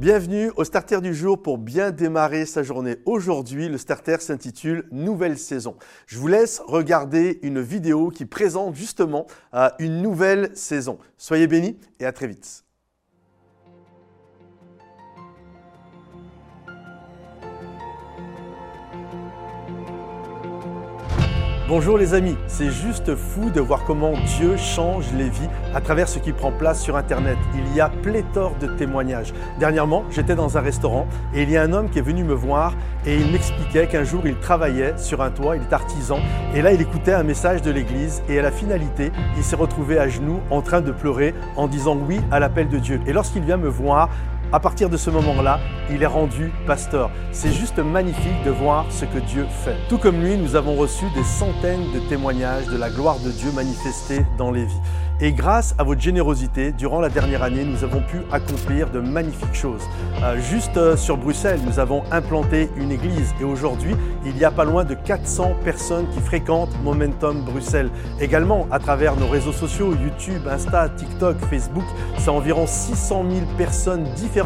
Bienvenue au Starter du jour pour bien démarrer sa journée. Aujourd'hui, le Starter s'intitule Nouvelle saison. Je vous laisse regarder une vidéo qui présente justement euh, une nouvelle saison. Soyez bénis et à très vite. Bonjour les amis, c'est juste fou de voir comment Dieu change les vies à travers ce qui prend place sur Internet. Il y a pléthore de témoignages. Dernièrement, j'étais dans un restaurant et il y a un homme qui est venu me voir et il m'expliquait qu'un jour il travaillait sur un toit, il est artisan et là il écoutait un message de l'église et à la finalité, il s'est retrouvé à genoux en train de pleurer en disant oui à l'appel de Dieu. Et lorsqu'il vient me voir, à partir de ce moment-là, il est rendu pasteur. C'est juste magnifique de voir ce que Dieu fait. Tout comme lui, nous avons reçu des centaines de témoignages de la gloire de Dieu manifestée dans les vies. Et grâce à votre générosité, durant la dernière année, nous avons pu accomplir de magnifiques choses. Euh, juste euh, sur Bruxelles, nous avons implanté une église et aujourd'hui, il y a pas loin de 400 personnes qui fréquentent Momentum Bruxelles. Également, à travers nos réseaux sociaux, YouTube, Insta, TikTok, Facebook, c'est environ 600 000 personnes différentes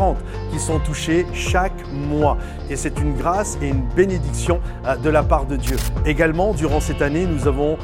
qui sont touchées chaque mois. Et c'est une grâce et une bénédiction euh, de la part de Dieu. Également, durant cette année, nous avons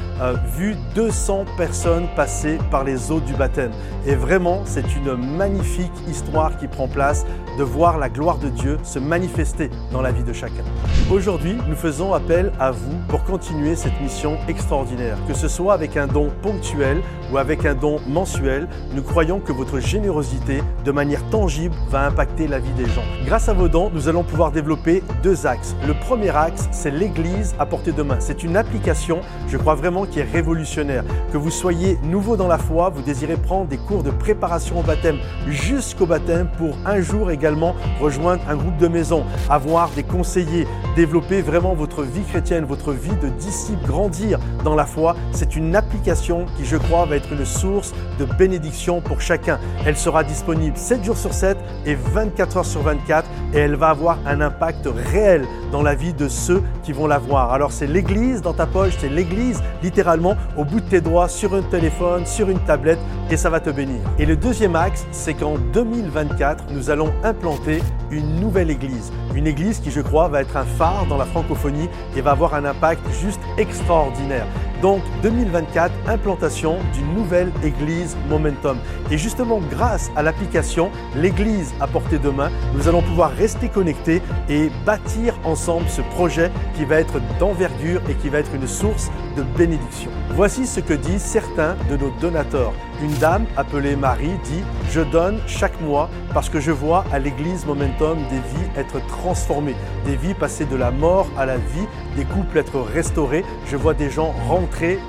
vu 200 personnes passer par les eaux du baptême. Et vraiment, c'est une magnifique histoire qui prend place de voir la gloire de Dieu se manifester dans la vie de chacun. Aujourd'hui, nous faisons appel à vous pour continuer cette mission extraordinaire. Que ce soit avec un don ponctuel ou avec un don mensuel, nous croyons que votre générosité, de manière tangible, va impacter la vie des gens. Grâce à vos dons, nous allons pouvoir développer deux axes. Le premier axe, c'est l'Église à portée de main. C'est une application, je crois vraiment, qui est révolutionnaire. Que vous soyez nouveau dans la foi, vous désirez prendre des cours de préparation au baptême jusqu'au baptême pour un jour également rejoindre un groupe de maison, avoir des conseillers, développer vraiment votre vie chrétienne, votre vie de disciple, grandir dans la foi, c'est une application qui, je crois, va être une source de bénédiction pour chacun. Elle sera disponible 7 jours sur 7 et 24 heures sur 24 et elle va avoir un impact réel dans la vie de ceux qui vont la voir. Alors c'est l'église dans ta poche, c'est l'église littéralement au bout de tes doigts, sur un téléphone, sur une tablette et ça va te bénir. Et le deuxième axe, c'est qu'en 2024, nous allons implanter une nouvelle église. Une église qui, je crois, va être un phare dans la francophonie et va avoir un impact juste extraordinaire. Donc 2024, implantation d'une nouvelle église Momentum. Et justement, grâce à l'application L'église à portée de main, nous allons pouvoir rester connectés et bâtir ensemble ce projet qui va être d'envergure et qui va être une source de bénédiction. Voici ce que disent certains de nos donateurs. Une dame appelée Marie dit Je donne chaque mois parce que je vois à l'église Momentum des vies être transformées, des vies passer de la mort à la vie, des couples être restaurés. Je vois des gens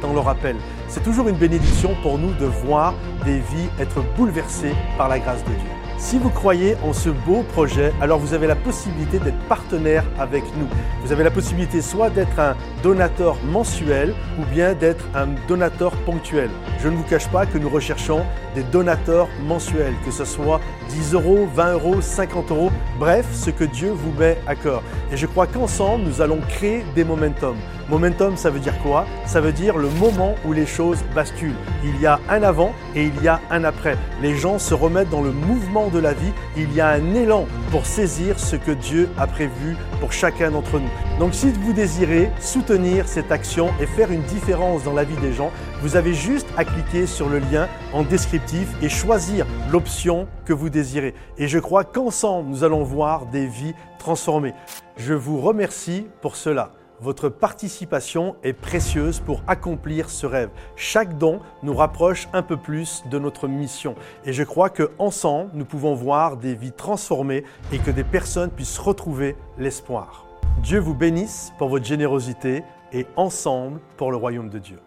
dans leur appel. C'est toujours une bénédiction pour nous de voir des vies être bouleversées par la grâce de Dieu. Si vous croyez en ce beau projet, alors vous avez la possibilité d'être partenaire avec nous. Vous avez la possibilité soit d'être un donateur mensuel ou bien d'être un donateur ponctuel. Je ne vous cache pas que nous recherchons des donateurs mensuels, que ce soit 10 euros, 20 euros, 50 euros, bref, ce que Dieu vous met à cœur. Et je crois qu'ensemble, nous allons créer des momentum. Momentum, ça veut dire quoi? Ça veut dire le moment où les choses basculent. Il y a un avant et il y a un après. Les gens se remettent dans le mouvement de la vie. Il y a un élan pour saisir ce que Dieu a prévu pour chacun d'entre nous. Donc si vous désirez soutenir cette action et faire une différence dans la vie des gens, vous avez juste à cliquer sur le lien en descriptif et choisir l'option que vous désirez. Et je crois qu'ensemble, nous allons voir des vies transformées. Je vous remercie pour cela. Votre participation est précieuse pour accomplir ce rêve. Chaque don nous rapproche un peu plus de notre mission. Et je crois qu'ensemble, nous pouvons voir des vies transformées et que des personnes puissent retrouver l'espoir. Dieu vous bénisse pour votre générosité et ensemble pour le royaume de Dieu.